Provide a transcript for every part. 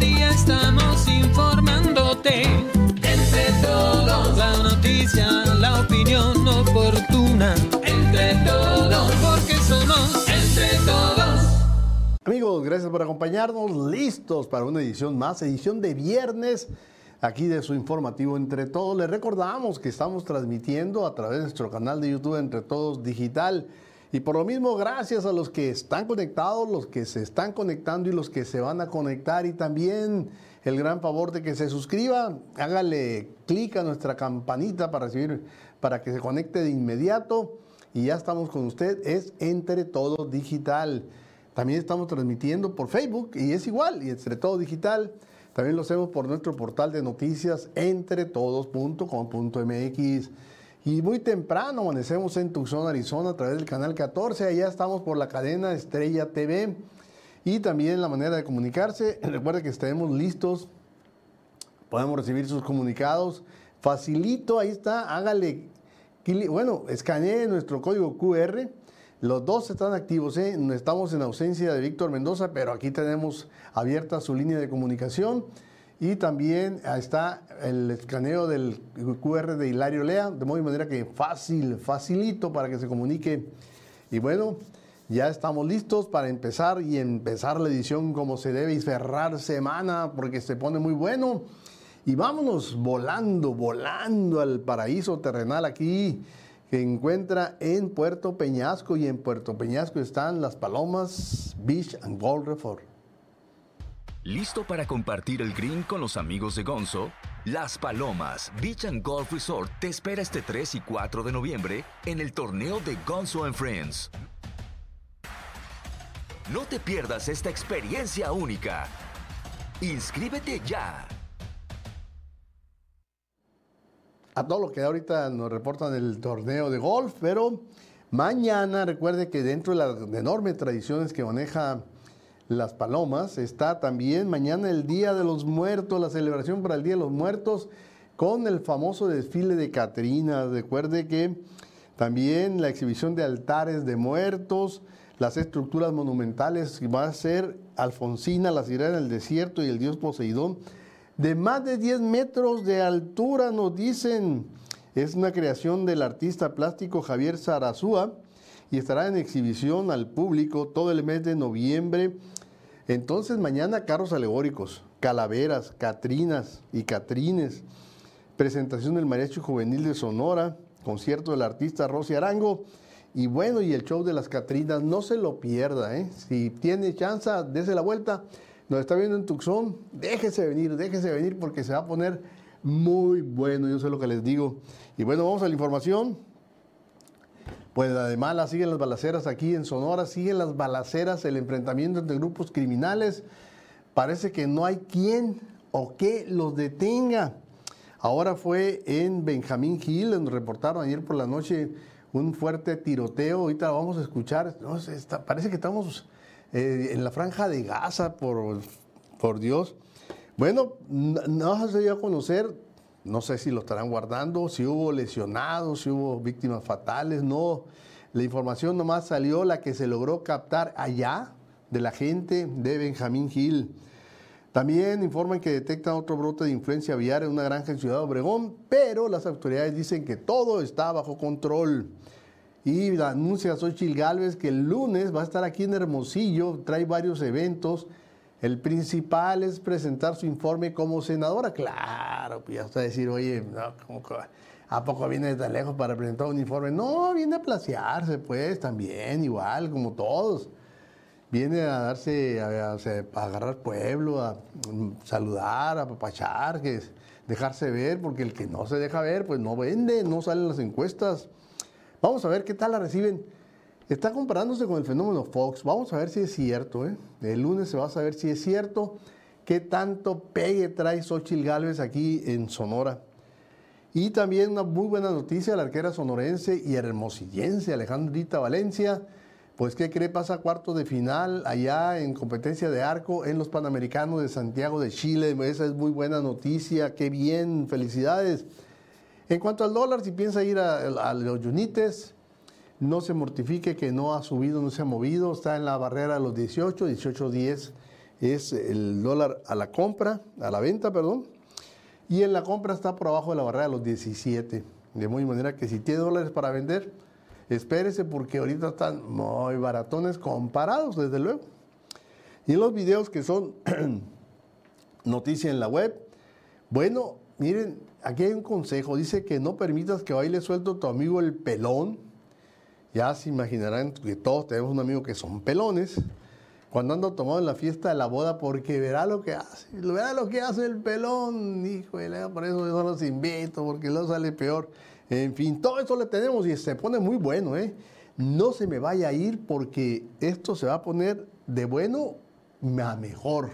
día estamos informándote. Entre todos, la noticia, la opinión oportuna. Entre todos, porque somos entre todos. Amigos, gracias por acompañarnos. Listos para una edición más, edición de viernes aquí de su informativo Entre Todos. Les recordamos que estamos transmitiendo a través de nuestro canal de YouTube Entre Todos Digital. Y por lo mismo, gracias a los que están conectados, los que se están conectando y los que se van a conectar. Y también el gran favor de que se suscriba, hágale clic a nuestra campanita para recibir, para que se conecte de inmediato. Y ya estamos con usted, es Entre Todos Digital. También estamos transmitiendo por Facebook y es igual, y Entre Todo Digital. También lo hacemos por nuestro portal de noticias entretodos.com.mx. Y muy temprano amanecemos en Tucson, Arizona, a través del canal 14. Allá estamos por la cadena Estrella TV. Y también la manera de comunicarse. Recuerde que estaremos listos. Podemos recibir sus comunicados. Facilito, ahí está. Hágale. Bueno, escanee nuestro código QR. Los dos están activos. ¿eh? Estamos en ausencia de Víctor Mendoza, pero aquí tenemos abierta su línea de comunicación. Y también está el escaneo del QR de Hilario Lea, de modo manera que fácil, facilito para que se comunique. Y bueno, ya estamos listos para empezar y empezar la edición como se debe y cerrar semana porque se pone muy bueno. Y vámonos volando, volando al paraíso terrenal aquí que encuentra en Puerto Peñasco y en Puerto Peñasco están las Palomas Beach and Golf Resort. ¿Listo para compartir el green con los amigos de Gonzo? Las Palomas Beach and Golf Resort te espera este 3 y 4 de noviembre en el torneo de Gonzo and Friends. No te pierdas esta experiencia única. Inscríbete ya. A todo lo que ahorita nos reportan el torneo de golf, pero mañana recuerde que dentro de las enormes tradiciones que maneja las Palomas. Está también mañana el Día de los Muertos, la celebración para el Día de los Muertos con el famoso desfile de Catrinas. Recuerde que también la exhibición de altares de muertos, las estructuras monumentales, va a ser Alfonsina, la sirena del desierto y el dios Poseidón, de más de 10 metros de altura, nos dicen. Es una creación del artista plástico Javier Sarazúa y estará en exhibición al público todo el mes de noviembre entonces mañana carros alegóricos, calaveras, catrinas y catrines, presentación del Mariachi Juvenil de Sonora, concierto del artista Rosy Arango y bueno, y el show de las catrinas, no se lo pierda, ¿eh? Si tiene chance, dése la vuelta. Nos está viendo en Tucson, déjese venir, déjese venir porque se va a poner muy bueno, yo sé lo que les digo. Y bueno, vamos a la información. Pues además la siguen las balaceras aquí en Sonora, siguen las balaceras, el enfrentamiento entre grupos criminales. Parece que no hay quien o que los detenga. Ahora fue en Benjamín Hill, donde reportaron ayer por la noche un fuerte tiroteo. Ahorita vamos a escuchar. parece que estamos eh, en la franja de Gaza, por, por Dios. Bueno, no se dio a conocer no sé si lo estarán guardando, si hubo lesionados, si hubo víctimas fatales, no. La información nomás salió la que se logró captar allá de la gente de Benjamín Hill. También informan que detectan otro brote de influencia aviar en una granja en Ciudad Obregón, pero las autoridades dicen que todo está bajo control. Y anuncia Xochitl Galvez que el lunes va a estar aquí en Hermosillo, trae varios eventos el principal es presentar su informe como senadora. Claro, pues ya a decir, oye, ¿a poco viene de tan lejos para presentar un informe? No, viene a placearse, pues, también, igual, como todos. Viene a darse, a, agarrar pueblo, a mm, saludar, a papachar, que es dejarse ver, porque el que no se deja ver, pues no vende, no salen las encuestas. Vamos a ver qué tal la reciben Está comparándose con el fenómeno Fox. Vamos a ver si es cierto. ¿eh? El lunes se va a saber si es cierto. ¿Qué tanto pegue trae Xochitl Galvez aquí en Sonora? Y también una muy buena noticia, la arquera sonorense y hermosillense Alejandrita Valencia. Pues, ¿qué cree? Pasa cuarto de final allá en competencia de arco en los Panamericanos de Santiago de Chile. Esa es muy buena noticia. Qué bien, felicidades. En cuanto al dólar, si piensa ir a, a los Yunites, no se mortifique que no ha subido, no se ha movido, está en la barrera de los 18, 18, 10 es el dólar a la compra, a la venta, perdón, y en la compra está por abajo de la barrera de los 17. De muy manera que si tiene dólares para vender, espérese porque ahorita están muy baratones comparados, desde luego. Y en los videos que son noticia en la web, bueno, miren, aquí hay un consejo, dice que no permitas que baile suelto tu amigo el pelón. Ya se imaginarán que todos tenemos un amigo que son pelones cuando ando tomado en la fiesta de la boda porque verá lo que hace, verá lo que hace el pelón, híjole, por eso no los invito, porque luego sale peor. En fin, todo eso le tenemos y se pone muy bueno, ¿eh? No se me vaya a ir porque esto se va a poner de bueno a mejor.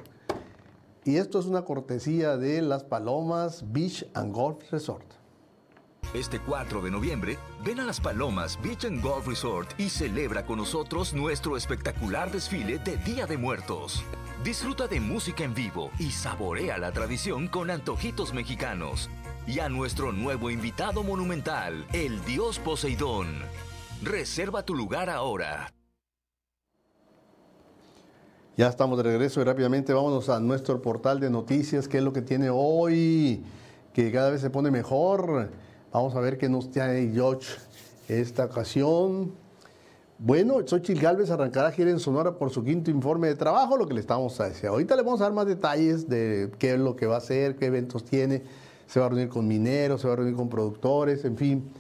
Y esto es una cortesía de Las Palomas Beach and Golf Resort. Este 4 de noviembre, ven a Las Palomas Beach and Golf Resort y celebra con nosotros nuestro espectacular desfile de Día de Muertos. Disfruta de música en vivo y saborea la tradición con antojitos mexicanos. Y a nuestro nuevo invitado monumental, el Dios Poseidón. Reserva tu lugar ahora. Ya estamos de regreso y rápidamente vámonos a nuestro portal de noticias, qué es lo que tiene hoy, que cada vez se pone mejor. Vamos a ver qué nos tiene George esta ocasión. Bueno, Xochitl Galvez arrancará gira en Sonora por su quinto informe de trabajo, lo que le estamos a decir. Ahorita le vamos a dar más detalles de qué es lo que va a hacer, qué eventos tiene. Se va a reunir con mineros, se va a reunir con productores, en fin.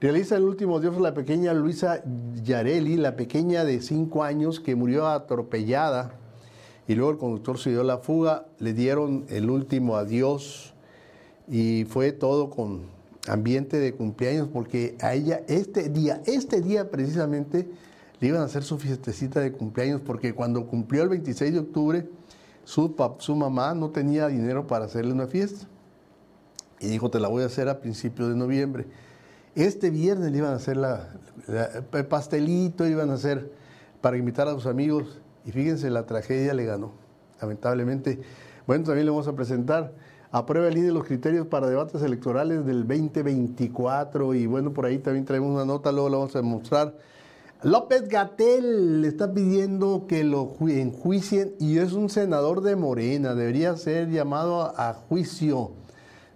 Realiza el último dios la pequeña Luisa Yareli, la pequeña de cinco años que murió atropellada y luego el conductor se dio la fuga. Le dieron el último adiós y fue todo con ambiente de cumpleaños, porque a ella este día, este día precisamente, le iban a hacer su fiestecita de cumpleaños, porque cuando cumplió el 26 de octubre, su, su mamá no tenía dinero para hacerle una fiesta. Y dijo, te la voy a hacer a principios de noviembre. Este viernes le iban a hacer la, el pastelito, iban a hacer para invitar a sus amigos. Y fíjense, la tragedia le ganó, lamentablemente. Bueno, también le vamos a presentar aprueba el INE los criterios para debates electorales del 2024 y bueno, por ahí también traemos una nota, luego la vamos a mostrar. López Gatel le está pidiendo que lo enjuicien y es un senador de Morena, debería ser llamado a, juicio.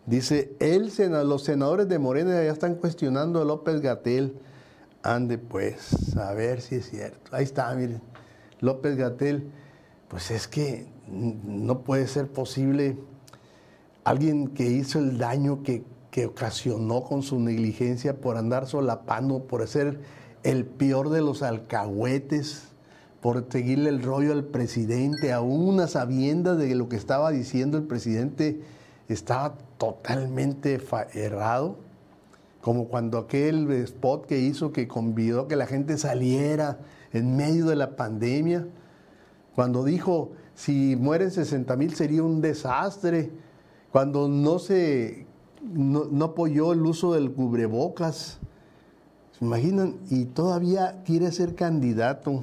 Dice, él, los senadores de Morena ya están cuestionando a López Gatel. Ande pues, a ver si es cierto. Ahí está, miren. López Gatel, pues es que no puede ser posible alguien que hizo el daño que, ocasionó con su negligencia por andar solapando, por ser el peor de los alcahuetes, por seguirle el rollo al presidente, aún a sabiendas de que lo que estaba diciendo el presidente estaba totalmente errado, como cuando aquel spot que hizo que convidó que la gente saliera en medio de la pandemia, cuando dijo, si mueren 60 mil sería un desastre, cuando no se no, apoyó el uso del cubrebocas. ¿Se imaginan? Y todavía quiere ser candidato.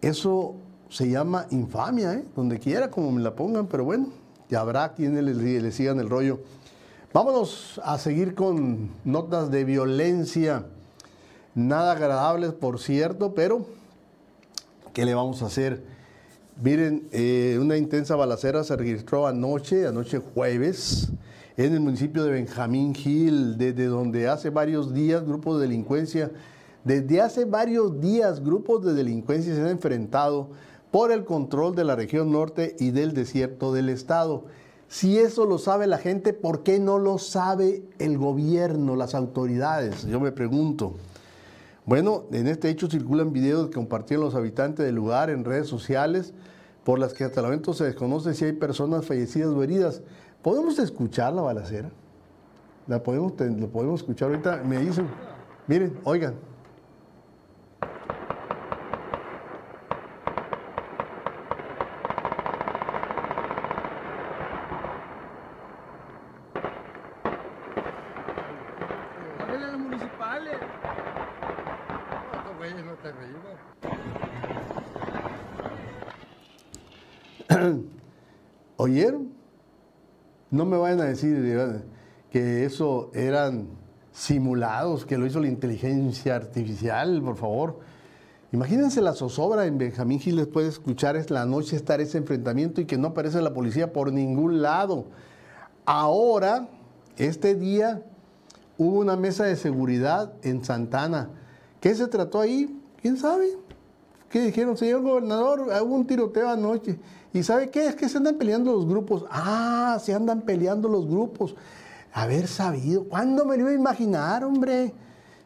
Eso se llama infamia, ¿eh? donde quiera, como me la pongan, pero bueno, ya habrá quienes le, le sigan el rollo. Vámonos a seguir con notas de violencia. Nada agradables, por cierto, pero ¿qué le vamos a hacer? Miren, eh, una intensa balacera se registró anoche, anoche jueves, en el municipio de Benjamín Gil, desde donde hace varios días grupos de delincuencia, desde hace varios días grupos de delincuencia se han enfrentado por el control de la región norte y del desierto del estado. Si eso lo sabe la gente, ¿por qué no lo sabe el gobierno, las autoridades? Yo me pregunto. Bueno, en este hecho circulan videos que compartieron los habitantes del lugar en redes sociales, por las que hasta el momento se desconoce si hay personas fallecidas o heridas. ¿Podemos escuchar la balacera? ¿La podemos, ¿Lo podemos escuchar ahorita? Me dicen, miren, oigan. ¿Oyeron? No me vayan a decir que eso eran simulados, que lo hizo la inteligencia artificial, por favor. Imagínense la zozobra en Benjamín Gil después de escuchar es la noche estar ese enfrentamiento y que no aparece la policía por ningún lado. Ahora, este día, hubo una mesa de seguridad en Santana. ¿Qué se trató ahí? ¿Quién sabe? ¿Qué dijeron? Señor gobernador, hubo un tiroteo anoche. ¿Y sabe qué? Es que se andan peleando los grupos. Ah, se andan peleando los grupos. Haber sabido. ¿Cuándo me lo iba a imaginar, hombre?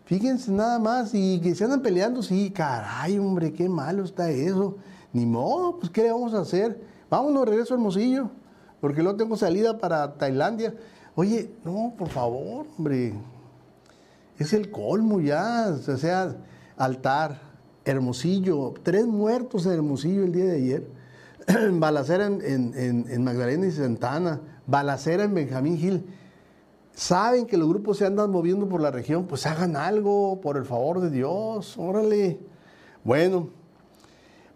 Fíjense nada más. Y que se andan peleando. Sí, caray, hombre, qué malo está eso. Ni modo, pues ¿qué le vamos a hacer? Vámonos, regreso al Hermosillo. Porque luego tengo salida para Tailandia. Oye, no, por favor, hombre. Es el colmo ya. O sea, altar, Hermosillo. Tres muertos en Hermosillo el día de ayer balacera en, Magdalena y Santana, balacera en Benjamín Gil. Saben que los grupos se andan moviendo por la región, pues hagan algo, por el favor de Dios, órale. Bueno,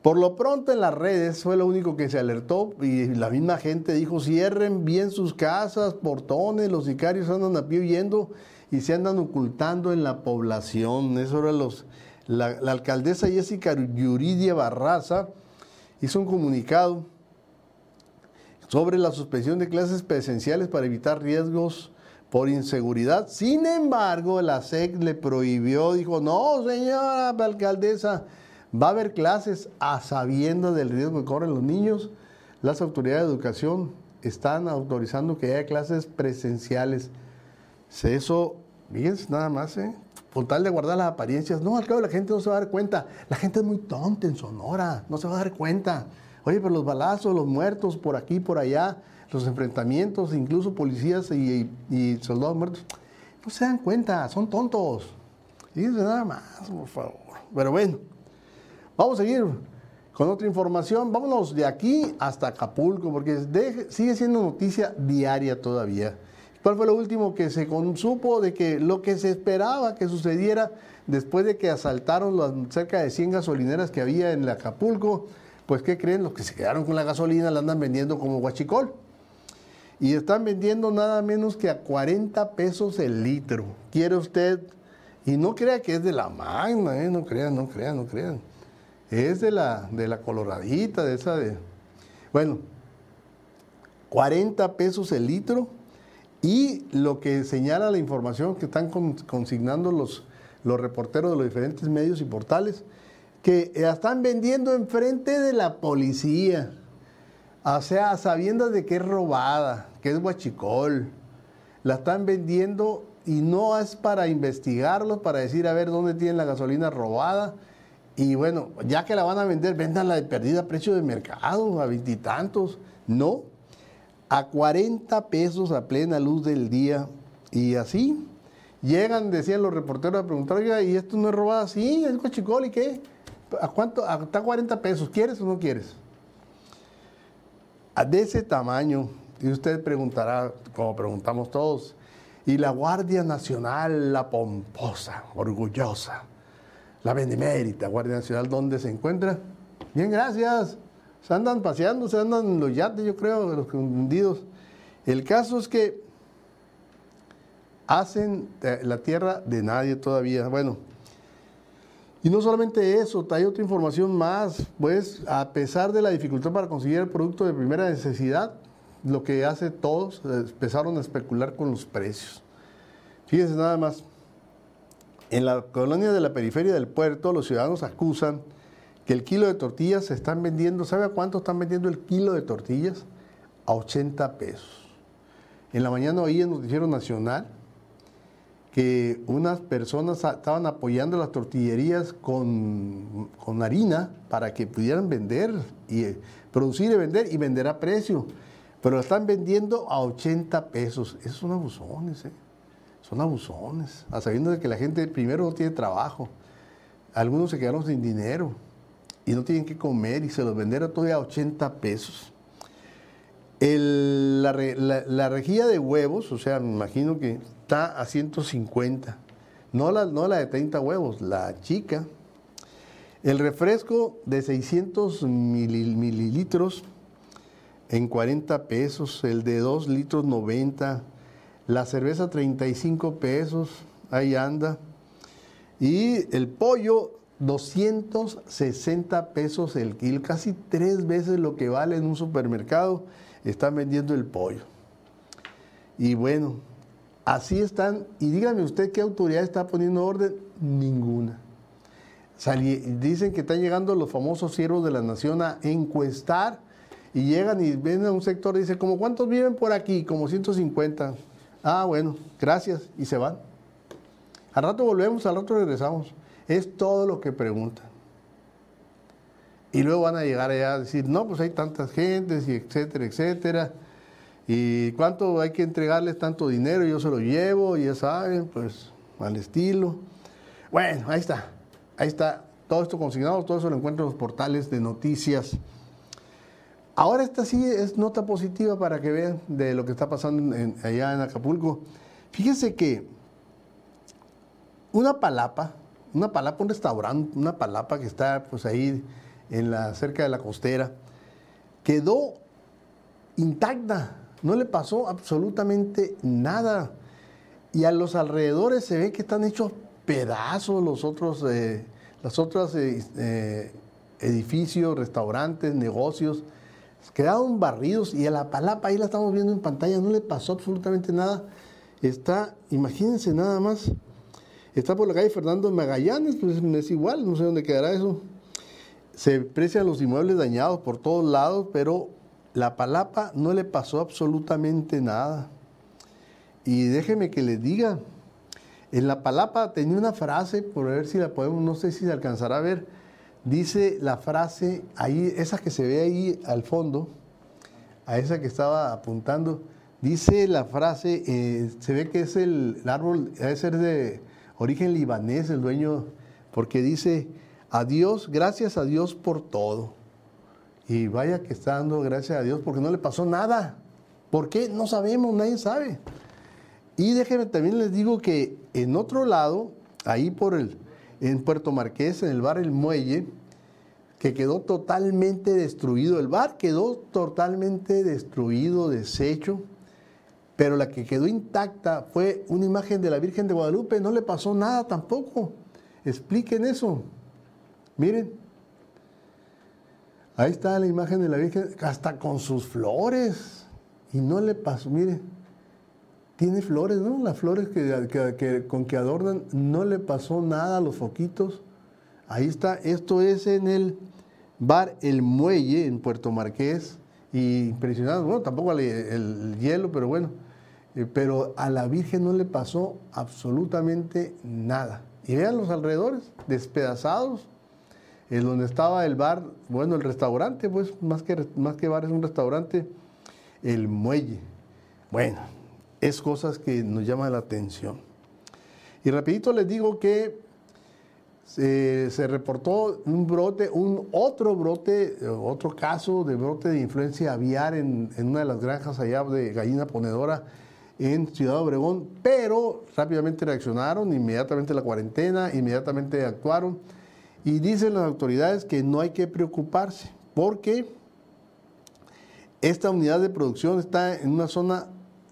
por lo pronto en las redes fue lo único que se alertó y la misma gente dijo, cierren bien sus casas, portones, los sicarios andan a pie huyendo y se andan ocultando en la población. Eso era los, la, alcaldesa Jessica Yuridia Barraza hizo un comunicado sobre la suspensión de clases presenciales para evitar riesgos por inseguridad. Sin embargo, la SEC le prohibió, dijo, no, señora alcaldesa, va a haber clases a sabiendo del riesgo que corren los niños. Las autoridades de educación están autorizando que haya clases presenciales. Eso, fíjense nada más, ¿eh? Con tal de guardar las apariencias. No, al cabo la gente no se va a dar cuenta. La gente es muy tonta en Sonora, no se va a dar cuenta. Oye, pero los balazos, los muertos por aquí, por allá, los enfrentamientos, incluso policías y, soldados muertos, no se dan cuenta, son tontos. Fíjense nada más, por favor. Pero bueno, vamos a seguir con otra información. Vámonos de aquí hasta Acapulco, porque sigue siendo noticia diaria todavía. ¿Cuál fue lo último que se consupo de que lo que se esperaba que sucediera después de que asaltaron las cerca de 100 gasolineras que había en Acapulco? Pues, ¿qué creen? Los que se quedaron con la gasolina la andan vendiendo como guachicol. Y están vendiendo nada menos que a 40 pesos el litro. ¿Quiere usted? Y no crea que es de la magna, ¿eh? no crean, no crean, no crean. Es de la, de la coloradita, de esa de... Bueno, 40 pesos el litro y lo que señala la información que están consignando los, los reporteros de los diferentes medios y portales, que la están vendiendo enfrente de la policía. O sea, sabiendo de que es robada, que es guachicol. La están vendiendo y no es para investigarlo, para decir a ver dónde tienen la gasolina robada. Y bueno, ya que la van a vender, vendanla de perdida a precio de mercado, a veintitantos. No, a 40 pesos a plena luz del día. Y así llegan, decían los reporteros a preguntar, ¿y esto no es robado? Sí, es cochicol, ¿y qué? ¿A cuánto? Hasta 40 pesos, ¿quieres o no quieres? De ese tamaño, y usted preguntará, como preguntamos todos, y la Guardia Nacional, la pomposa, orgullosa, la benemérita Guardia Nacional, ¿dónde se encuentra? Bien, gracias se andan paseando, se andan en los yates, yo creo, los hundidos. El caso es que hacen eh, la tierra de nadie todavía. Bueno, y no solamente eso, hay otra información más, pues a pesar de la dificultad para conseguir el producto de primera necesidad, lo que hace todos, empezaron a especular con los precios. Fíjense nada más, en la colonia de la periferia del puerto, los ciudadanos acusan que el kilo de tortillas se están vendiendo, ¿sabe a cuánto están vendiendo el kilo de tortillas? A 80 pesos. En la mañana oí en Noticiero Nacional que unas personas estaban apoyando las tortillerías con, harina para que pudieran vender, y eh, producir y vender y vender a precio. Pero lo están vendiendo a 80 pesos. Esos son abusones, ¿eh? Son abusones. A sabiendo de que la gente primero no tiene trabajo. Algunos se quedaron sin dinero y no tienen que comer y se los vendieron todavía a 80 pesos. la, rejilla de huevos, o sea, me imagino que está a 150. No la, no la de 30 huevos, la chica. El refresco de 600 mililitros en 40 pesos, el de 2 litros 90, la cerveza 35 pesos, ahí anda. Y el pollo 260 pesos el kilo, casi tres veces lo que vale en un supermercado, están vendiendo el pollo. Y bueno, así están. Y dígame usted qué autoridad está poniendo orden. Ninguna. dicen que están llegando los famosos siervos de la nación a encuestar y llegan y ven a un sector y dicen, ¿como cuántos viven por aquí? Como 150. Ah, bueno, gracias. Y se van. Al rato volvemos, al rato regresamos. Es todo lo que preguntan. Y luego van a llegar allá a decir, no, pues hay tantas gentes y etcétera, etcétera. ¿Y cuánto hay que entregarles tanto dinero? Yo se lo llevo, ya saben, pues al estilo. Bueno, ahí está. Ahí está. Todo esto consignado, todo eso lo encuentro en los portales de noticias. Ahora esta sí es nota positiva para que vean de lo que está pasando allá en Acapulco. Fíjense que una palapa, una palapa, un restaurante, una palapa que está pues ahí en la, cerca de la costera, quedó intacta, no le pasó absolutamente nada. Y a los alrededores se ve que están hechos pedazos los otros, eh, eh, eh, edificios, restaurantes, negocios. Quedaron barridos y a la palapa, ahí la estamos viendo en pantalla, no le pasó absolutamente nada. Está, imagínense nada más, está por la calle Fernando Magallanes, pues es igual, no sé dónde quedará eso. Se aprecian los inmuebles dañados por todos lados, pero la palapa no le pasó absolutamente nada. Y déjeme que le diga, en la palapa tenía una frase, por ver si la podemos, no sé si se alcanzará a ver, dice la frase, ahí, esa que se ve ahí al fondo, a esa que estaba apuntando, dice la frase, eh, se ve que es el, el árbol, debe ser de origen libanés, el dueño, porque dice, adiós, gracias a Dios por todo. Y vaya que está dando gracias a Dios porque no le pasó nada. ¿Por qué? No sabemos, nadie sabe. Y déjenme también les digo que en otro lado, ahí por el, en Puerto Marqués, en el bar El Muelle, que quedó totalmente destruido. El bar quedó totalmente destruido, deshecho, pero la que quedó intacta fue una imagen de la Virgen de Guadalupe. No le pasó nada tampoco. Expliquen eso. Miren, Ahí está la imagen de la Virgen, hasta con sus flores. Y no le pasó, mire, tiene flores, ¿no? Las flores que, con que adornan, no le pasó nada a los foquitos. Ahí está, esto es en el bar El Muelle, en Puerto Marqués. Y impresionado, bueno, tampoco el hielo, pero bueno. Eh, pero a la Virgen no le pasó absolutamente nada. Y vean los alrededores, despedazados en donde estaba el bar, bueno, el restaurante, pues más que, más que bar es un restaurante, el muelle. Bueno, es cosas que nos llaman la atención. Y rapidito les digo que se, reportó un brote, un otro brote, otro caso de brote de influencia aviar en, en una de las granjas allá de gallina ponedora en Ciudad Obregón, pero rápidamente reaccionaron, inmediatamente la cuarentena, inmediatamente actuaron y dicen las autoridades que no hay que preocuparse porque esta unidad de producción está en una zona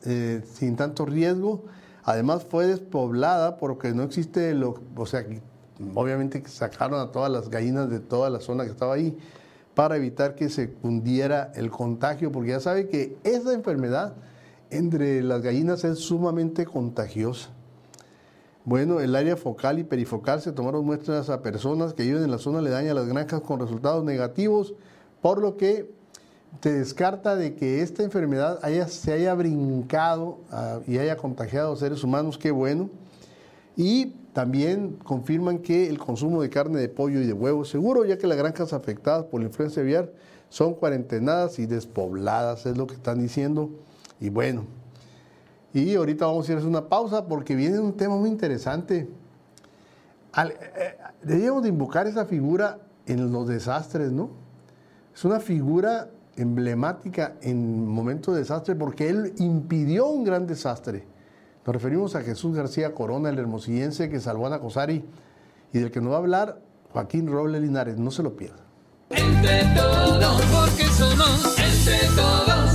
eh, sin tanto riesgo. Además fue despoblada porque no existe, lo, o sea, obviamente sacaron a todas las gallinas de toda la zona que estaba ahí para evitar que se cundiera el contagio, porque ya sabe que esa enfermedad entre las gallinas es sumamente contagiosa. Bueno, el área focal y perifocal se tomaron muestras a personas que viven en la zona aledaña a las granjas con resultados negativos, por lo que se descarta de que esta enfermedad haya, se haya brincado ah, y haya contagiado a seres humanos, qué bueno. Y también confirman que el consumo de carne de pollo y de huevo seguro, ya que las granjas afectadas por la influencia aviar son cuarentenadas y despobladas, es lo que están diciendo. Y bueno, y ahorita vamos a ir a hacer una pausa porque viene un tema muy interesante. Eh, debíamos de invocar esa figura en los desastres, ¿no? Es una figura emblemática en momentos de desastre porque él impidió un gran desastre. Nos referimos a Jesús García Corona, el hermosillense que salvó a Nacosari y del que nos va a hablar Joaquín Robles Linares. No se lo pierda. Entre todos, porque somos entre todos.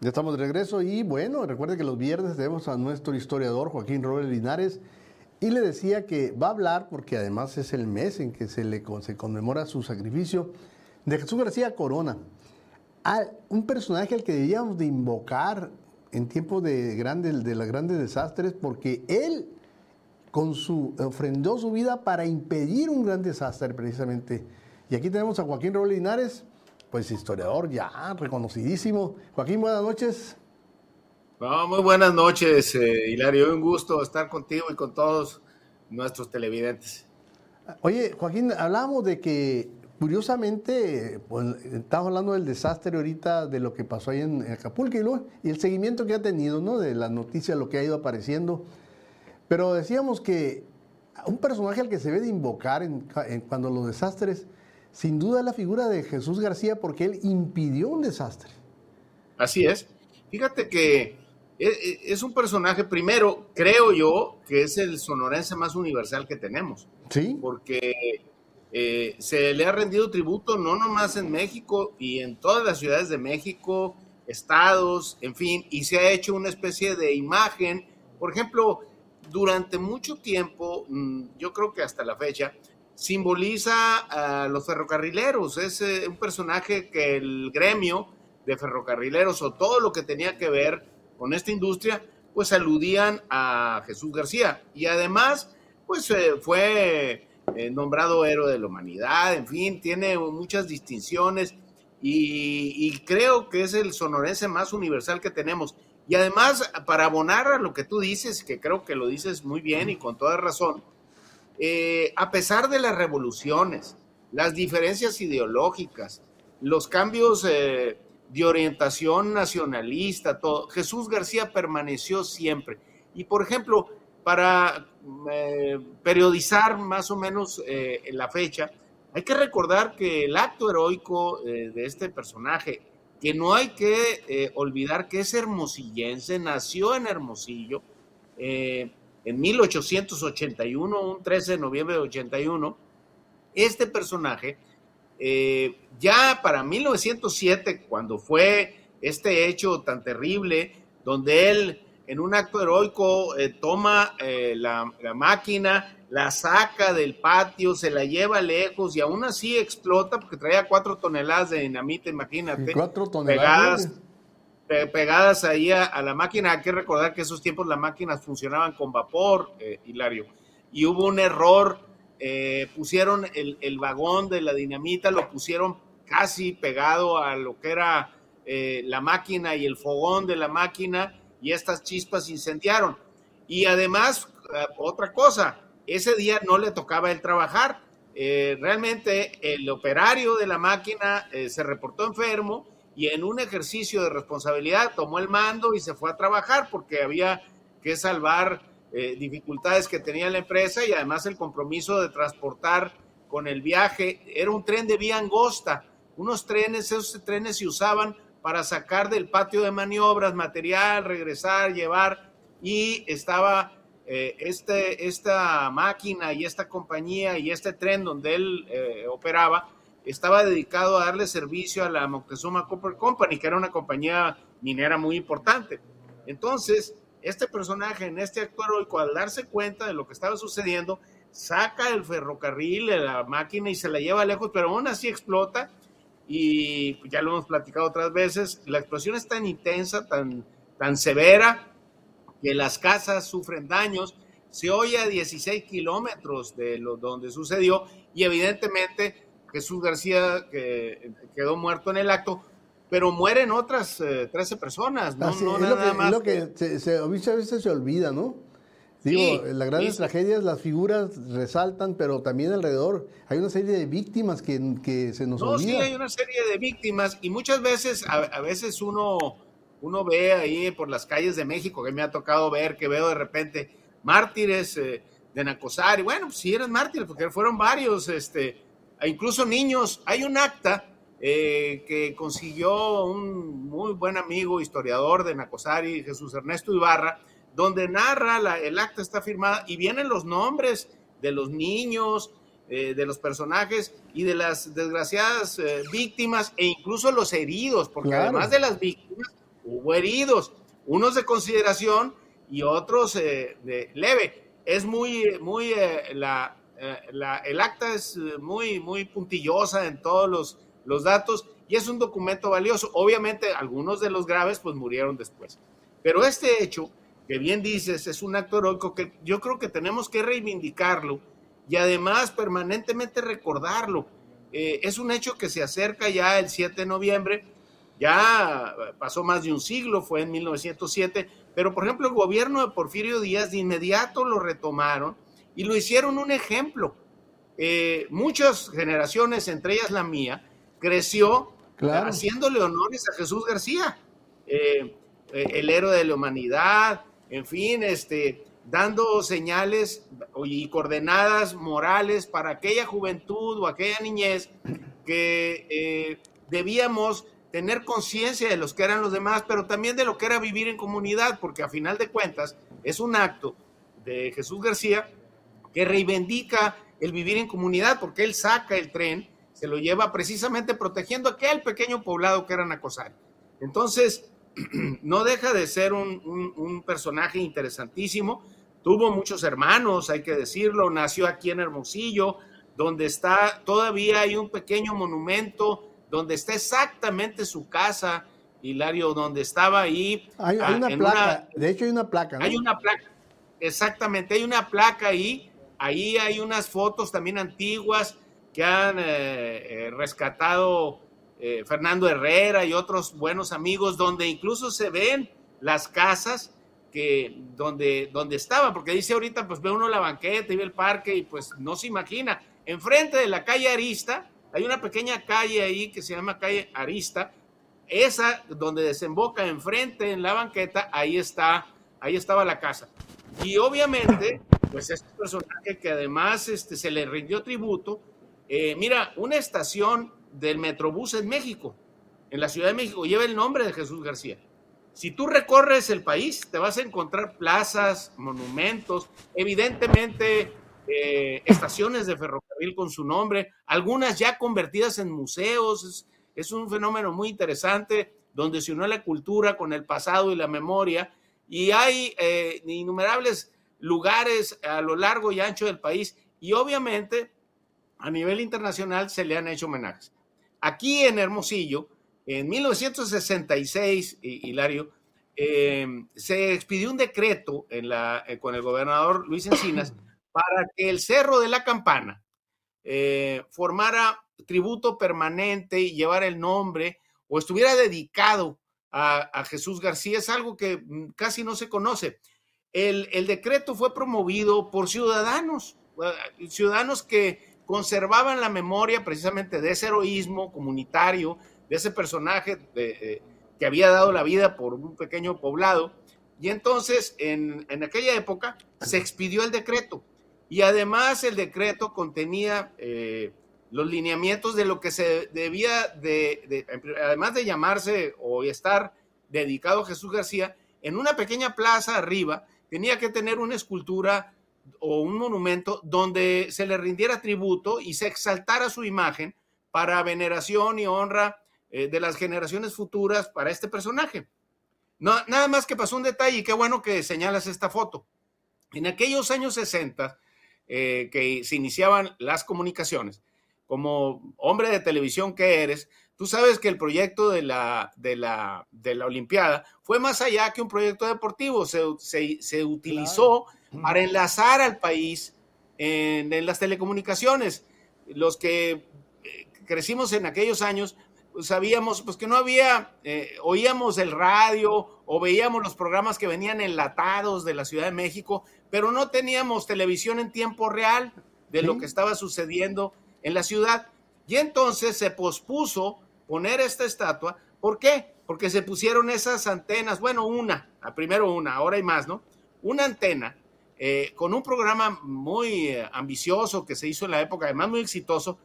Ya estamos de regreso y bueno, recuerde que los viernes tenemos a nuestro historiador Joaquín Robles Linares y le decía que va a hablar, porque además es el mes en que se le conmemora su sacrificio, de Jesús García Corona, un personaje al que debíamos de invocar en tiempos de, grandes, grandes desastres, porque él su, ofrendó su vida para impedir un gran desastre precisamente. Y aquí tenemos a Joaquín Raúl Linares, pues historiador ya reconocidísimo. Joaquín, buenas noches. muy buenas noches, eh, Hilario. Un gusto estar contigo y con todos nuestros televidentes. Oye, Joaquín, hablábamos de que curiosamente, pues, estamos hablando del desastre ahorita, de lo que pasó ahí en Acapulco y, y el seguimiento que ha tenido, ¿no? De las noticias, lo que ha ido apareciendo. Pero decíamos que un personaje al que se ve de invocar en, cuando los desastres, sin duda la figura de Jesús García porque él impidió un desastre. Así es. Fíjate que e, e, es un personaje, primero, creo yo, que es el sonorense más universal que tenemos. Sí. Porque eh, se le ha rendido tributo no nomás en México y en todas las ciudades de México, estados, en fin, y se ha hecho una especie de imagen. Por ejemplo, durante mucho tiempo, mm, yo creo que hasta la fecha, simboliza a los ferrocarrileros. Es eh, un personaje que el gremio de ferrocarrileros o todo lo que tenía que ver con esta industria, pues aludían a Jesús García. Y además, pues eh, fue eh, nombrado héroe de la humanidad, en fin, tiene muchas distinciones y, y creo que es el sonorense más universal que tenemos. Y además, para abonar a lo que tú dices, que creo que lo dices muy bien y con toda razón, eh, a pesar de las revoluciones, las diferencias ideológicas, los cambios eh, de orientación nacionalista, Jesús García permaneció siempre. Y por ejemplo, para eh, periodizar más o menos la fecha, hay que recordar que el acto heroico de este personaje que no hay que olvidar que es hermosillense, nació en Hermosillo en 1881, un 13 de noviembre de 81. Este personaje, eh, ya para 1907, cuando fue este hecho tan terrible, donde él en un acto heroico toma la, la máquina, la saca del patio, se la lleva lejos y aún así explota porque traía cuatro toneladas de dinamita, imagínate. cuatro toneladas. Pegadas, ahí a, la máquina. Hay que recordar que esos tiempos las máquinas funcionaban con vapor, eh, Hilario. Y hubo un error, eh, pusieron el, el, vagón de la dinamita, lo pusieron casi pegado a lo que era eh, la máquina y el fogón de la máquina y estas chispas incendiaron. Y además, otra cosa, ese día no le tocaba el trabajar. Eh, realmente el operario de la máquina eh, se reportó enfermo y en un ejercicio de responsabilidad tomó el mando y se fue a trabajar porque había que salvar eh, dificultades que tenía la empresa y además el compromiso de transportar con el viaje. Era un tren de vía angosta, unos trenes, esos trenes se usaban para sacar del patio de maniobras material, regresar, llevar y estaba eh, este, esta máquina y esta compañía y este tren donde él eh, operaba estaba dedicado a darle servicio a la Moctezuma Copper Company, que era una compañía minera muy importante. Entonces, este personaje en este acto heroico, al darse cuenta de lo que estaba sucediendo, saca el ferrocarril, la máquina y se la lleva lejos, pero aún así explota. Y ya lo hemos platicado otras veces, la explosión es tan intensa, tan, tan severa, que las casas sufren daños. Se oye a 16 kilómetros de donde sucedió y evidentemente Jesús García que quedó muerto en el acto, pero mueren otras 13 eh, personas. No, no es, nada más. lo que se, a veces se olvida, ¿no? Digo, las grandes tragedias, las figuras resaltan, pero también alrededor hay una serie de víctimas que, que se nos no, Sí, hay una serie de víctimas y muchas veces, a veces uno uno ve ahí por las calles de México, que me ha tocado ver, que veo de repente mártires eh, de Nacosari. Bueno, pues sí eran mártires, porque fueron varios, este, incluso niños. Hay un acta eh, que consiguió un muy buen amigo, historiador de Nacosari, Jesús Ernesto Ibarra, donde narra, el acta está firmada y vienen los nombres de los niños, eh, de los personajes y de las desgraciadas víctimas e incluso los heridos, porque además de las víctimas, hubo heridos, unos de consideración y otros eh, de leve. es muy, muy, eh, la, eh, la, el acta es muy, muy puntillosa en todos los, los datos y es un documento valioso. Obviamente algunos de los graves pues murieron después. Pero este hecho, que bien dices, es un acto heroico que yo creo que tenemos que reivindicarlo y además permanentemente recordarlo. Eh, es un hecho que se acerca ya el 7 de noviembre, ya pasó más de un siglo, fue en 1907, pero por ejemplo el gobierno de Porfirio Díaz de inmediato lo retomaron y lo hicieron un ejemplo. Eh, muchas generaciones, entre ellas la mía, creció haciéndole honores a Jesús García, eh, el héroe de la humanidad, en fin, este, dando señales y coordenadas morales para aquella juventud o aquella niñez que eh, debíamos tener conciencia de los que eran los demás, pero también de lo que era vivir en comunidad, porque a final de cuentas es un acto de Jesús García que reivindica el vivir en comunidad, porque él saca el tren, se lo lleva precisamente protegiendo aquel pequeño poblado que era Nacosari. Entonces, no deja de ser un, un personaje interesantísimo, Tuvo muchos hermanos, hay que decirlo, nació aquí en Hermosillo, donde está, todavía hay un pequeño monumento, donde está exactamente su casa, Hilario, donde estaba ahí. Hay, ah, una placa, de hecho hay una placa. Hay una placa, exactamente, hay una placa ahí, ahí hay unas fotos también antiguas que han eh, eh, rescatado eh, Fernando Herrera y otros buenos amigos, donde incluso se ven las casas donde, donde estaba, porque dice ahorita, pues ve uno la banqueta y ve el parque y pues no se imagina. Enfrente de la calle Arista, hay una pequeña calle ahí que se llama calle Arista, esa donde desemboca enfrente en la banqueta, ahí está, ahí estaba la casa. Y obviamente, pues este personaje que además este, se le rindió tributo, eh, mira, una estación del Metrobús en México, en la Ciudad de México, lleva el nombre de Jesús García. Si tú recorres el país, te vas a encontrar plazas, monumentos, evidentemente eh, estaciones de ferrocarril con su nombre, algunas ya convertidas en museos. Es, un fenómeno muy interesante donde se unió la cultura con el pasado y la memoria. Y hay eh, innumerables lugares a lo largo y ancho del país y obviamente a nivel internacional se le han hecho homenajes. Aquí en Hermosillo, en 1966, Hilario, em, se expidió un decreto en la, eh, con el gobernador Luis Encinas para que el Cerro de la Campana eh, formara tributo permanente y llevara el nombre o estuviera dedicado a, Jesús García. Es algo que mm, casi no se conoce. El, el decreto fue promovido por ciudadanos, eh, ciudadanos que conservaban la memoria precisamente de ese heroísmo comunitario, de ese personaje eh, que había dado la vida por un pequeño poblado. Y entonces, en, aquella época, se expidió el decreto. Y además el decreto contenía eh, los lineamientos de lo que se debía de, además de llamarse o estar dedicado a Jesús García, en una pequeña plaza arriba tenía que tener una escultura o un monumento donde se le rindiera tributo y se exaltara su imagen para veneración y honra eh, de las generaciones futuras para este personaje. No, nada más que pasó un detalle y qué bueno que señalas esta foto. En aquellos años 60, eh, que se iniciaban las comunicaciones, como hombre de televisión que eres, tú sabes que el proyecto de la, de la, de la Olimpiada fue más allá que un proyecto deportivo, se, se, utilizó para enlazar al país en, en, las telecomunicaciones. Los que eh, crecimos en aquellos años, sabíamos pues que no había, eh, oíamos el radio o veíamos los programas que venían enlatados de la Ciudad de México, pero no teníamos televisión en tiempo real de lo que estaba sucediendo en la ciudad. Y entonces se pospuso poner esta estatua. ¿Por qué? Porque se pusieron esas antenas, bueno, una, primero una, ahora hay más, ¿no? Una antena eh, con un programa muy eh, ambicioso que se hizo en la época, además muy exitoso,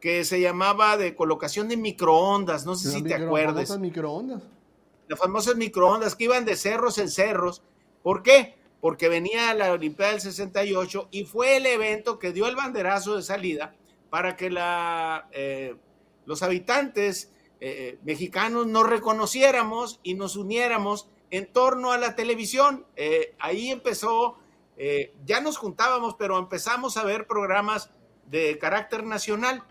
que se llamaba de colocación de microondas, no sé si te acuerdas. Las famosas microondas. Las famosas microondas que iban de cerros en cerros. ¿Por qué? Porque venía la Olimpiada del 68 y fue el evento que dio el banderazo de salida para que la, eh, los habitantes eh, mexicanos nos reconociéramos y nos uniéramos en torno a la televisión. Eh, ahí empezó eh, ya nos juntábamos, pero empezamos a ver programas de carácter nacional.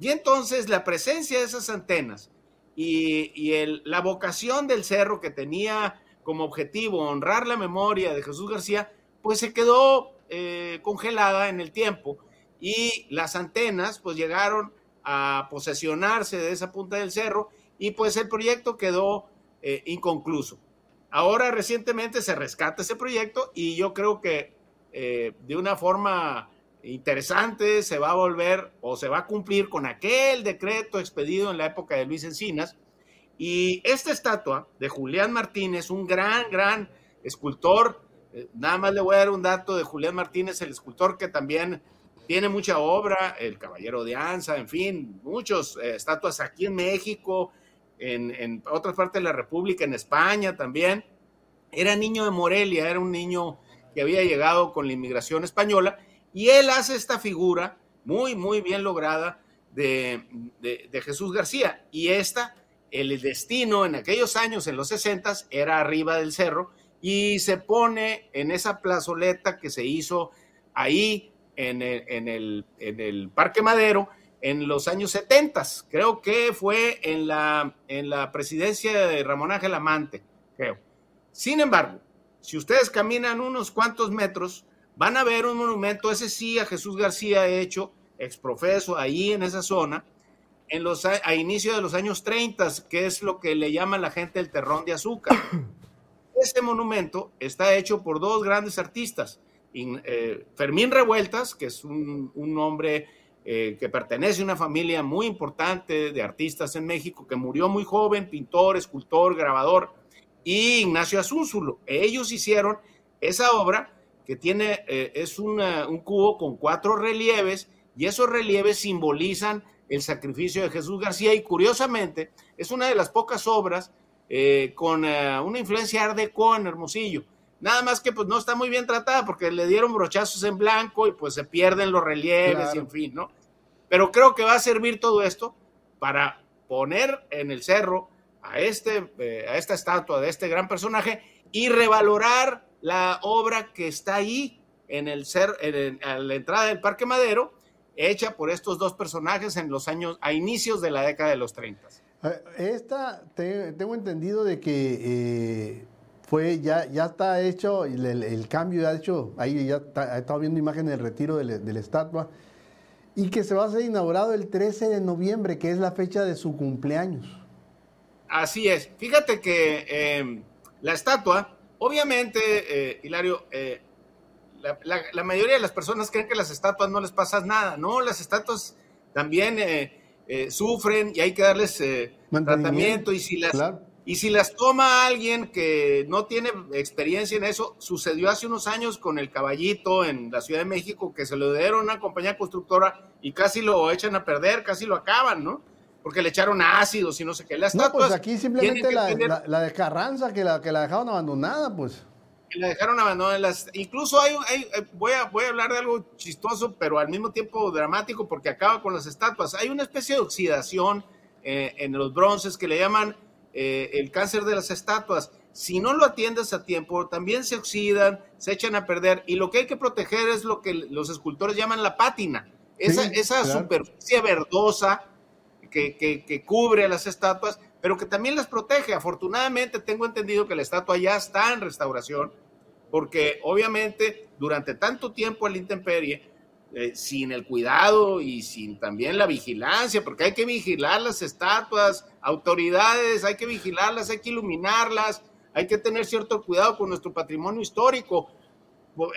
Y entonces la presencia de esas antenas y, la vocación del cerro que tenía como objetivo honrar la memoria de Jesús García, pues se quedó eh, congelada en el tiempo y las antenas pues llegaron a posesionarse de esa punta del cerro y pues el proyecto quedó eh, inconcluso. Ahora recientemente se rescata ese proyecto y yo creo que eh, de una forma interesante se va a volver o se va a cumplir con aquel decreto expedido en la época de Luis Encinas. Y esta estatua de Julián Martínez, un gran, gran escultor, eh, nada más le voy a dar un dato de Julián Martínez, el escultor que también tiene mucha obra, el Caballero de Anza, en fin, muchas eh, estatuas aquí en México, en, otras partes de la República, en España también. Era niño de Morelia, era un niño que había llegado con la inmigración española y él hace esta figura muy, muy bien lograda de, Jesús García. Y esta, el destino en aquellos años, en los 60, era arriba del cerro y se pone en esa plazoleta que se hizo ahí en el, en el, Parque Madero en los años 70. Creo que fue en la, en la presidencia de Ramón Ángel Amante, creo. Sin embargo, si ustedes caminan unos cuantos metros, van a ver un monumento, ese sí, a Jesús García hecho, exprofeso, ahí en esa zona, en los, a inicio de los años 30, que es lo que le llama la gente el terrón de azúcar. Ese monumento está hecho por dos grandes artistas, eh, Fermín Revueltas, que es un, hombre eh, que pertenece a una familia muy importante de artistas en México, que murió muy joven, pintor, escultor, grabador, y Ignacio Azúnzulo. Ellos hicieron esa obra que tiene, eh, es un cubo con cuatro relieves y esos relieves simbolizan el sacrificio de Jesús García y curiosamente es una de las pocas obras con una influencia art deco en Hermosillo. Nada más que pues no está muy bien tratada porque le dieron brochazos en blanco y pues se pierden los relieves y en fin, ¿no? Pero creo que va a servir todo esto para poner en el cerro a, este, a esta estatua de este gran personaje y revalorar la obra que está ahí en el ser, en, a la entrada del Parque Madero, hecha por estos dos personajes en los años, a inicios de la década de los 30. Eh, esta, tengo entendido de que eh, fue, ya, ya está hecho, el, el, cambio ya hecho, ahí ya está, he estado viendo imágenes del retiro de, la estatua, y que se va a ser inaugurado el 13 de noviembre, que es la fecha de su cumpleaños. Así es. Fíjate que eh, la estatua Obviamente, eh, Hilario, eh, la, mayoría de las personas creen que las estatuas no les pasa nada, ¿no? Las estatuas también eh, sufren y hay que darles tratamiento y si las... Y si las toma alguien que no tiene experiencia en eso, sucedió hace unos años con el caballito en la Ciudad de México, que se lo dieron a una compañía constructora y casi lo echan a perder, casi lo acaban, ¿no? porque le echaron ácidos y no sé qué. Las no, pues aquí simplemente la, la, de Carranza, que la, que la dejaron abandonada, pues. La dejaron abandonada. Las, incluso hay, hay, eh, voy, a, voy a hablar de algo chistoso, pero al mismo tiempo dramático, porque acaba con las estatuas. Hay una especie de oxidación eh, en los bronces que le llaman eh, el cáncer de las estatuas. Si no lo atiendes a tiempo, también se oxidan, se echan a perder, y lo que hay que proteger es lo que los escultores llaman la pátina. Esa, esa superficie verdosa que, cubre las estatuas, pero que también las protege. Afortunadamente tengo entendido que la estatua ya está en restauración, porque obviamente durante tanto tiempo al intemperie, eh, sin el cuidado y sin también la vigilancia, porque hay que vigilar las estatuas, autoridades, hay que vigilarlas, hay que iluminarlas, hay que tener cierto cuidado con nuestro patrimonio histórico.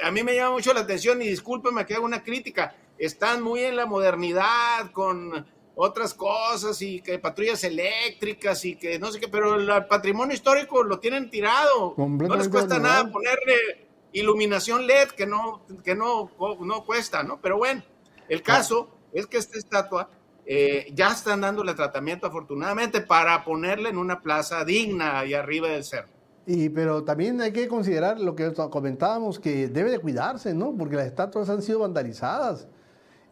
A mí me llama mucho la atención y discúlpeme que haga una crítica, están muy en la modernidad con otras cosas y que patrullas eléctricas y que no sé qué, pero el patrimonio histórico lo tienen tirado. No les cuesta nada ponerle iluminación LED que no, que no, no cuesta, ¿no? Pero bueno, el caso es que esta estatua eh, ya están dándole tratamiento afortunadamente para ponerle en una plaza digna ahí arriba del cerro. Y pero también hay que considerar lo que comentábamos, que debe de cuidarse, ¿no? Porque las estatuas han sido vandalizadas.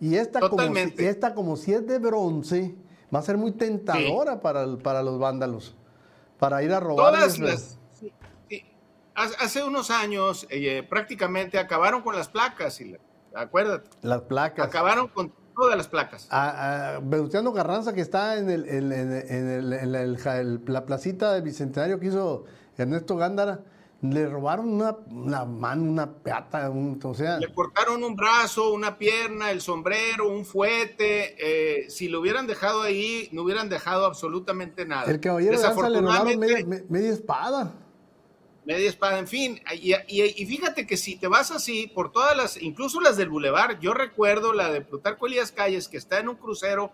Y esta, como si, esta como si es de bronce, va a ser muy tentadora para, para los vándalos, para ir a robar. Todas las, hace unos años eh, prácticamente acabaron con las placas, y acuérdate. Las placas. Acabaron con todas las placas. A, a Carranza, que está en, el, en, el, la placita del Bicentenario que hizo Ernesto Gándara, le robaron una, una mano, una peata, o sea... Le cortaron un brazo, una pierna, el sombrero, un fuete. Eh, si lo hubieran dejado ahí, no hubieran dejado absolutamente nada. El caballero le robaron media, espada. Media espada, en fin. Y, y, fíjate que si te vas así, por todas las, incluso las del Boulevard, yo recuerdo la de Plutarco Elías Calles, que está en un crucero,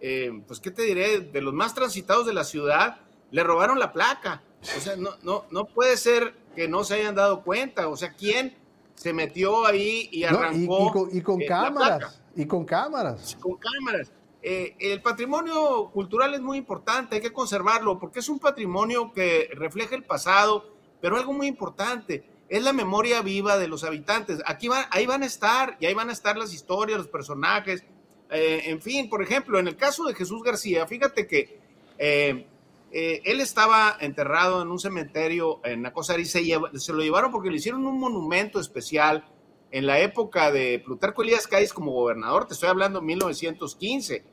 eh, pues, ¿qué te diré? De los más transitados de la ciudad, le robaron la placa. O sea, no, no, no puede ser que no se hayan dado cuenta. O sea, ¿quién se metió ahí y arrancó? y, con, cámaras. Y con cámaras. Con cámaras. Eh, el patrimonio cultural es muy importante, hay que conservarlo, porque es un patrimonio que refleja el pasado, pero algo muy importante, es la memoria viva de los habitantes. Aquí van, ahí van a estar, y ahí van a estar las historias, los personajes. Eh, en fin, por ejemplo, en el caso de Jesús García, fíjate que eh, eh, él estaba enterrado en un cementerio en Nacosari se, se, lo llevaron porque le hicieron un monumento especial en la época de Plutarco Elías Calles como gobernador, te estoy hablando de 1915,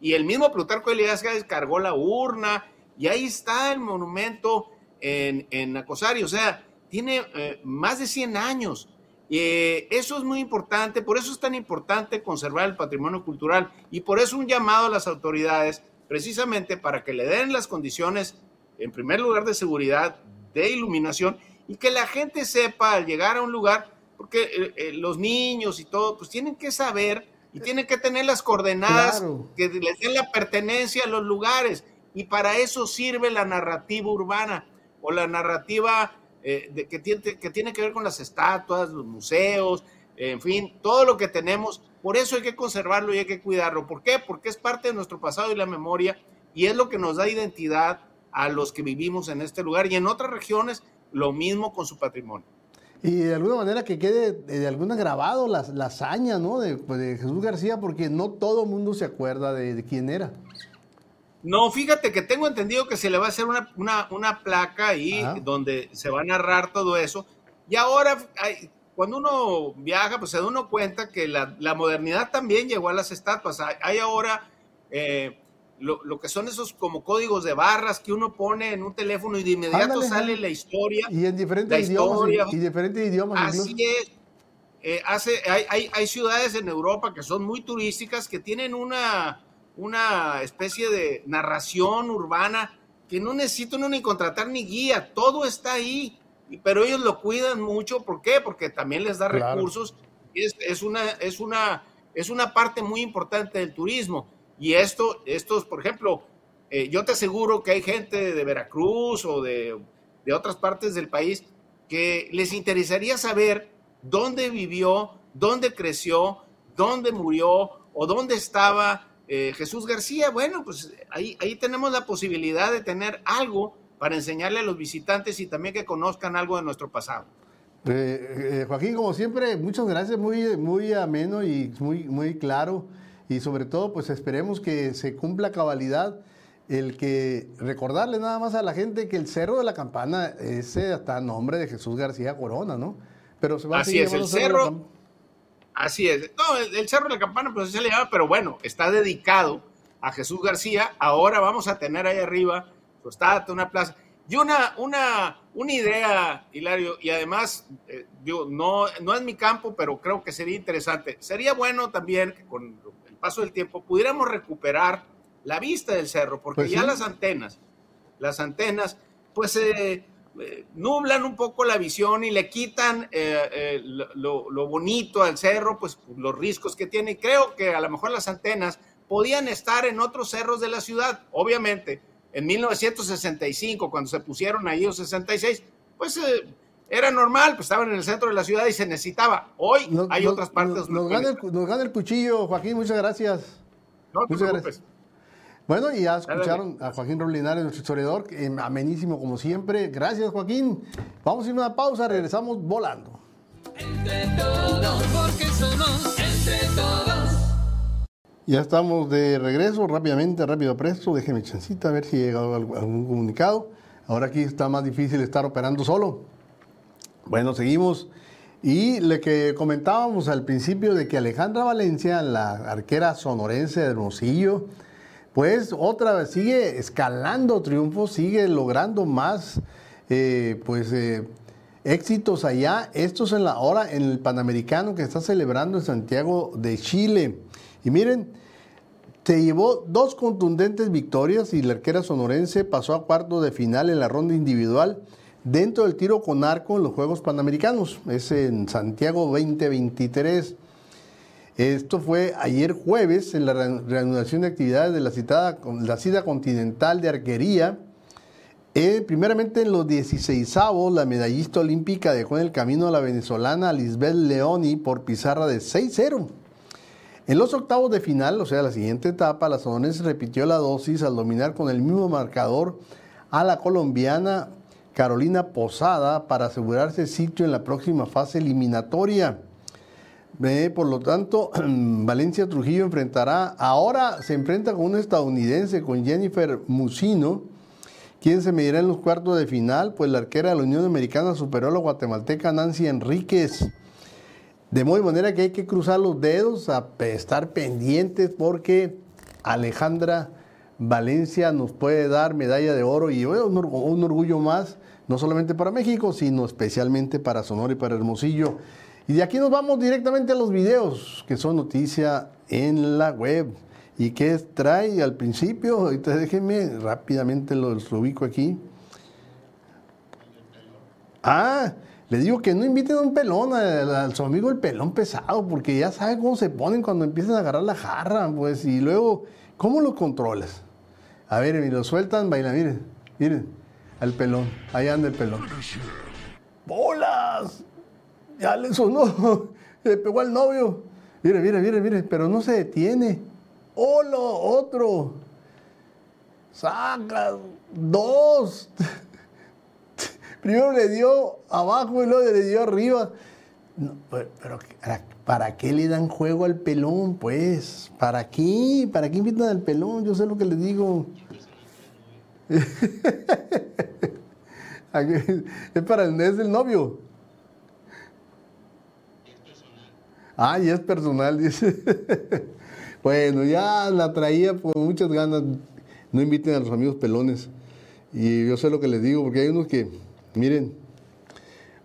y el mismo Plutarco Elías Calles cargó la urna y ahí está el monumento en, en Nacosari, o sea, tiene eh, más de 100 años. y eh, eso es muy importante, por eso es tan importante conservar el patrimonio cultural y por eso un llamado a las autoridades precisamente para que le den las condiciones, en primer lugar, de seguridad, de iluminación, y que la gente sepa al llegar a un lugar, porque eh, eh, los niños y todo, pues tienen que saber y tienen que tener las coordenadas que les den la pertenencia a los lugares. Y para eso sirve la narrativa urbana o la narrativa eh, de, que, tiene, que tiene que ver con las estatuas, los museos, en fin, todo lo que tenemos por eso hay que conservarlo y hay que cuidarlo. ¿Por qué? Porque es parte de nuestro pasado y la memoria y es lo que nos da identidad a los que vivimos en este lugar y en otras regiones lo mismo con su patrimonio. Y de alguna manera que quede de alguna grabado la, hazaña ¿no? Pues, de, Jesús García, porque no todo el mundo se acuerda de, quién era. No, fíjate que tengo entendido que se le va a hacer una, una, placa ahí donde se va a narrar todo eso. Y ahora hay, cuando uno viaja, pues se da uno cuenta que la, modernidad también llegó a las estatuas. Hay, ahora eh, lo, que son esos como códigos de barras que uno pone en un teléfono y de inmediato sale la historia. Y en diferentes idiomas. y diferentes idiomas. Así es. Eh, hace, hay, hay, ciudades en Europa que son muy turísticas que tienen una, una especie de narración urbana que no necesita uno ni contratar ni guía, todo está ahí pero ellos lo cuidan mucho, ¿por qué? Porque también les da recursos, es, es, una, es, una, es una parte muy importante del turismo. Y esto, estos, por ejemplo, eh, yo te aseguro que hay gente de Veracruz o de, de otras partes del país que les interesaría saber dónde vivió, dónde creció, dónde murió o dónde estaba eh, Jesús García. Bueno, pues ahí, ahí tenemos la posibilidad de tener algo para enseñarle a los visitantes y también que conozcan algo de nuestro pasado. Eh, eh, Joaquín, como siempre, muchas gracias, muy, muy ameno y muy, muy claro. Y sobre todo, pues esperemos que se cumpla cabalidad el que recordarle nada más a la gente que el Cerro de la Campana ese hasta nombre de Jesús García Corona, ¿no? Pero se va así a es, el cerro. Así es. No, el, Cerro de la Campana, pues se le llama, pero bueno, está dedicado a Jesús García. Ahora vamos a tener ahí arriba una plaza. Y una, una, una idea, Hilario, y además, eh, no, no es mi campo, pero creo que sería interesante. Sería bueno también que con el paso del tiempo pudiéramos recuperar la vista del cerro, porque pues ya las antenas, las antenas, pues eh, nublan un poco la visión y le quitan lo, lo, bonito al cerro, pues los riscos que tiene. Y creo que a lo mejor las antenas podían estar en otros cerros de la ciudad, obviamente en 1965, cuando se pusieron ahí los 66, pues eh, era normal, pues estaban en el centro de la ciudad y se necesitaba. Hoy hay otras partes. Nos, gana el, cuchillo, Joaquín, muchas gracias. No, muchas gracias. Bueno, y ya escucharon a Joaquín Rolinares, nuestro historiador, amenísimo como siempre. Gracias, Joaquín. Vamos a ir a una pausa, regresamos volando. Entre todos, porque somos entre todos. Ya estamos de regreso, rápidamente, rápido presto. Déjeme chancita a ver si ha llegado algún comunicado. Ahora aquí está más difícil estar operando solo. Bueno, seguimos. Y lo que comentábamos al principio de que Alejandra Valencia, la arquera sonorense de Hermosillo, pues otra vez sigue escalando triunfos, sigue logrando más eh, pues eh, éxitos allá. Estos en la hora en el Panamericano que está celebrando en Santiago de Chile. Y miren, se llevó dos contundentes victorias y la arquera sonorense pasó a cuarto de final en la ronda individual dentro del tiro con arco en los Juegos Panamericanos. Es en Santiago 2023. Esto fue ayer jueves en la reanudación de actividades de la, citada, la cita continental de arquería. Eh, primeramente en los 16 la medallista olímpica dejó en el camino a la venezolana Lisbeth Leoni por pizarra de 6-0. En los octavos de final, o sea, la siguiente etapa, la Sononense repitió la dosis al dominar con el mismo marcador a la colombiana Carolina Posada para asegurarse sitio en la próxima fase eliminatoria. Por lo tanto, Valencia Trujillo enfrentará, ahora se enfrenta con un estadounidense, con Jennifer Musino, quien se medirá en los cuartos de final, pues la arquera de la Unión Americana superó a la guatemalteca Nancy Enríquez. De muy manera que hay que cruzar los dedos, a estar pendientes, porque Alejandra Valencia nos puede dar medalla de oro y un orgullo más no solamente para México, sino especialmente para Sonora y para Hermosillo. Y de aquí nos vamos directamente a los videos, que son noticia en la web. ¿Y qué trae al principio? Ahorita déjenme, rápidamente los ubico aquí. Ah, le digo que no inviten a un pelón, a, su amigo el pelón pesado, porque ya sabe cómo se ponen cuando empiezan a agarrar la jarra, pues, y luego, ¿cómo lo controlas? A ver, y lo sueltan, baila, miren, miren al pelón. Ahí anda el pelón. ¡Bolas! Ya le sonó. Le pegó al novio. Mire, mire, mire, mire. Pero no se detiene. ¡Hola! Otro. Saca. Dos. Primero le dio abajo y luego le dio arriba. pero, ¿para qué le dan juego al pelón, pues? ¿Para qué? ¿Para qué invitan al pelón? Yo sé lo que le digo. es para el, es el novio. Ah, y es personal, dice. bueno, ya la traía por muchas ganas. No inviten a los amigos pelones. Y yo sé lo que les digo, porque hay unos que, miren,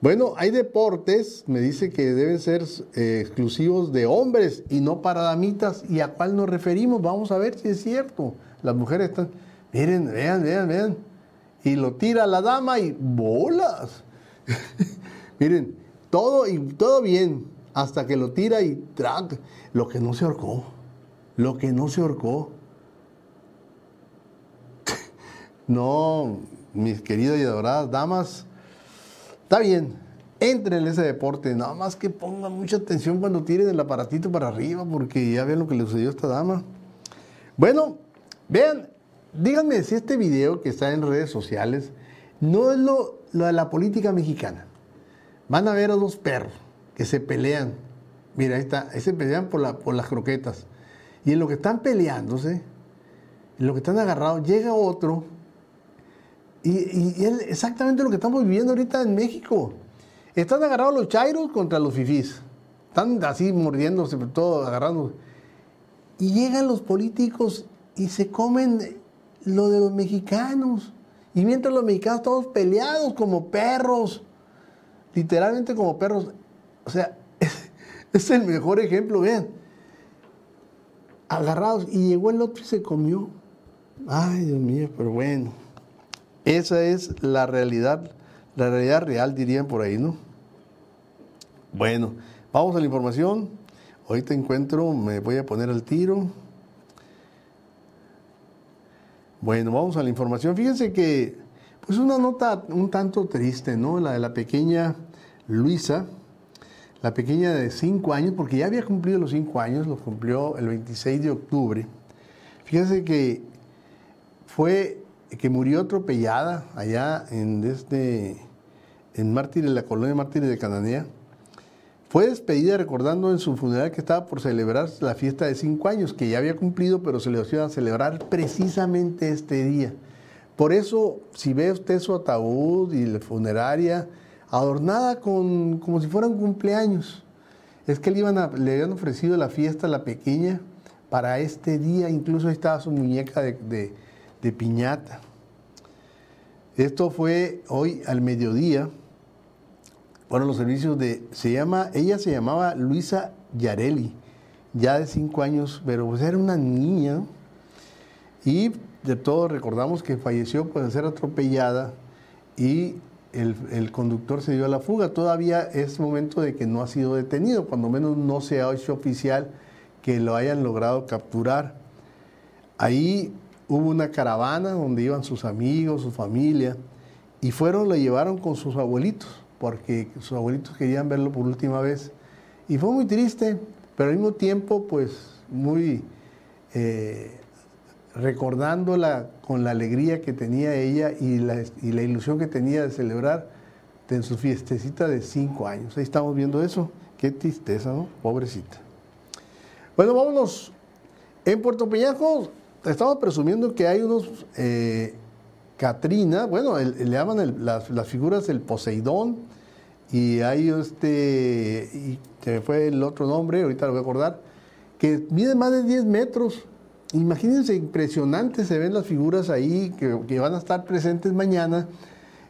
bueno, hay deportes, me dice que deben ser eh, exclusivos de hombres y no para damitas. ¿Y a cuál nos referimos? Vamos a ver si es cierto. Las mujeres están, miren, vean, vean, vean y lo tira la dama y bolas. Miren, todo y todo bien hasta que lo tira y traga. Lo que no se ahorcó, lo que no se ahorcó. no, mis queridas y adoradas damas, está bien, entren en ese deporte, nada más que pongan mucha atención cuando tiren el aparatito para arriba, porque ya ven lo que le sucedió a esta dama. Bueno, vean, díganme si este video que está en redes sociales no es lo, de la política mexicana. Van a ver a dos perros que se pelean. Mira, ahí está, ahí se pelean por, la, por las croquetas. Y en lo que están peleándose, en lo que están agarrados, llega otro. Y, es exactamente lo que estamos viviendo ahorita en México. Están agarrados los chairos contra los fifís. Están así mordiéndose, todo agarrando. Y llegan los políticos y se comen lo de los mexicanos. Y mientras los mexicanos todos peleados como perros, literalmente como perros. O sea, es, el mejor ejemplo, vean. Agarrados y llegó el otro y se comió. Ay, Dios mío, pero bueno. Esa es la realidad, la realidad real, dirían por ahí, ¿no? Bueno, vamos a la información. Ahorita encuentro, me voy a poner al tiro. Bueno, vamos a la información. Fíjense que, pues una nota un tanto triste, ¿no? La de la pequeña Luisa, la pequeña de 5 años, porque ya había cumplido los 5 años, lo cumplió el 26 de octubre. Fíjense que fue que murió atropellada allá en, desde, en Mártires, la colonia Mártires de Cananea fue despedida recordando en su funeral que estaba por celebrar la fiesta de cinco años, que ya había cumplido, pero se le iba a celebrar precisamente este día. Por eso, si ve usted su ataúd y la funeraria, adornada con, como si fuera un cumpleaños. Es que le, iban le habían ofrecido la fiesta a la pequeña para este día, incluso ahí estaba su muñeca de, piñata. Esto fue hoy al mediodía. Fueron los servicios de, se llama, ella se llamaba Luisa Yareli, ya de cinco años, pero pues era una niña. Y de todo recordamos que falleció por ser atropellada y el, conductor se dio a la fuga. Todavía es momento de que no ha sido detenido, cuando menos no se ha hecho oficial que lo hayan logrado capturar. Ahí hubo una caravana donde iban sus amigos, su familia, y fueron, lo llevaron con sus abuelitos, porque sus abuelitos querían verlo por última vez. Y fue muy triste, pero al mismo tiempo, pues, muy eh, recordándola con la alegría que tenía ella y la, y la ilusión que tenía de celebrar en su fiestecita de cinco años. Ahí estamos viendo eso. Qué tristeza, ¿no? Pobrecita. Bueno, vámonos. En Puerto Peñasco estamos presumiendo que hay unos eh, Catrina, bueno, el- le llaman el- las, las figuras del Poseidón y hay este, y se fue el otro nombre, ahorita lo voy a acordar, que mide más de 10 metros. Imagínense, impresionante se ven las figuras ahí que, van a estar presentes mañana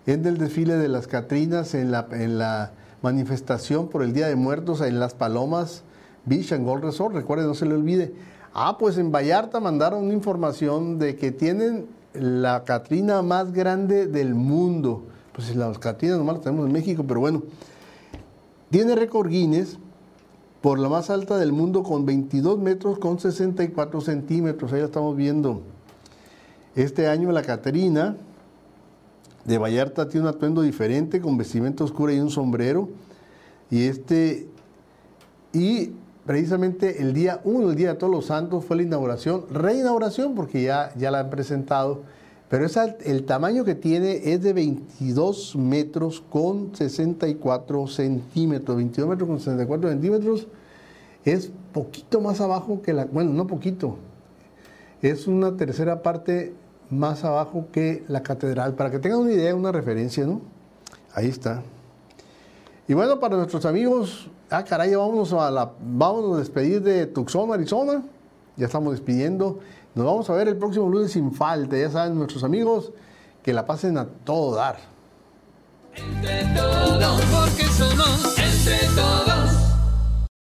en el desfile de las Catrinas, en la, manifestación por el Día de Muertos en Las Palomas Beach Resort. Recuerden, no se le olvide. Ah, pues en Vallarta mandaron una información de que tienen la Catrina más grande del mundo. Pues las Catrinas nomás las tenemos en México, pero bueno. Tiene récord Guinness por la más alta del mundo con 22 metros con 64 centímetros. Ahí la estamos viendo. Este año la Catrina de Vallarta tiene un atuendo diferente con vestimenta oscura y un sombrero. Y este y precisamente el día 1, el día de Todos los Santos, fue la inauguración, reinauguración, porque ya, ya la han presentado, pero esa, el tamaño que tiene es de 22 metros con 64 centímetros. 22 metros con 64 centímetros es poquito más abajo que la, bueno, no poquito, es una tercera parte más abajo que la catedral. Para que tengan una idea, una referencia, ¿no? Ahí está. Y bueno, para nuestros amigos, ah, caray, vámonos a, la, vámonos a despedir de Tucson, Arizona. Ya estamos despidiendo. Nos vamos a ver el próximo lunes sin falta. Ya saben, nuestros amigos, que la pasen a todo dar. Entre todos, porque somos entre todos.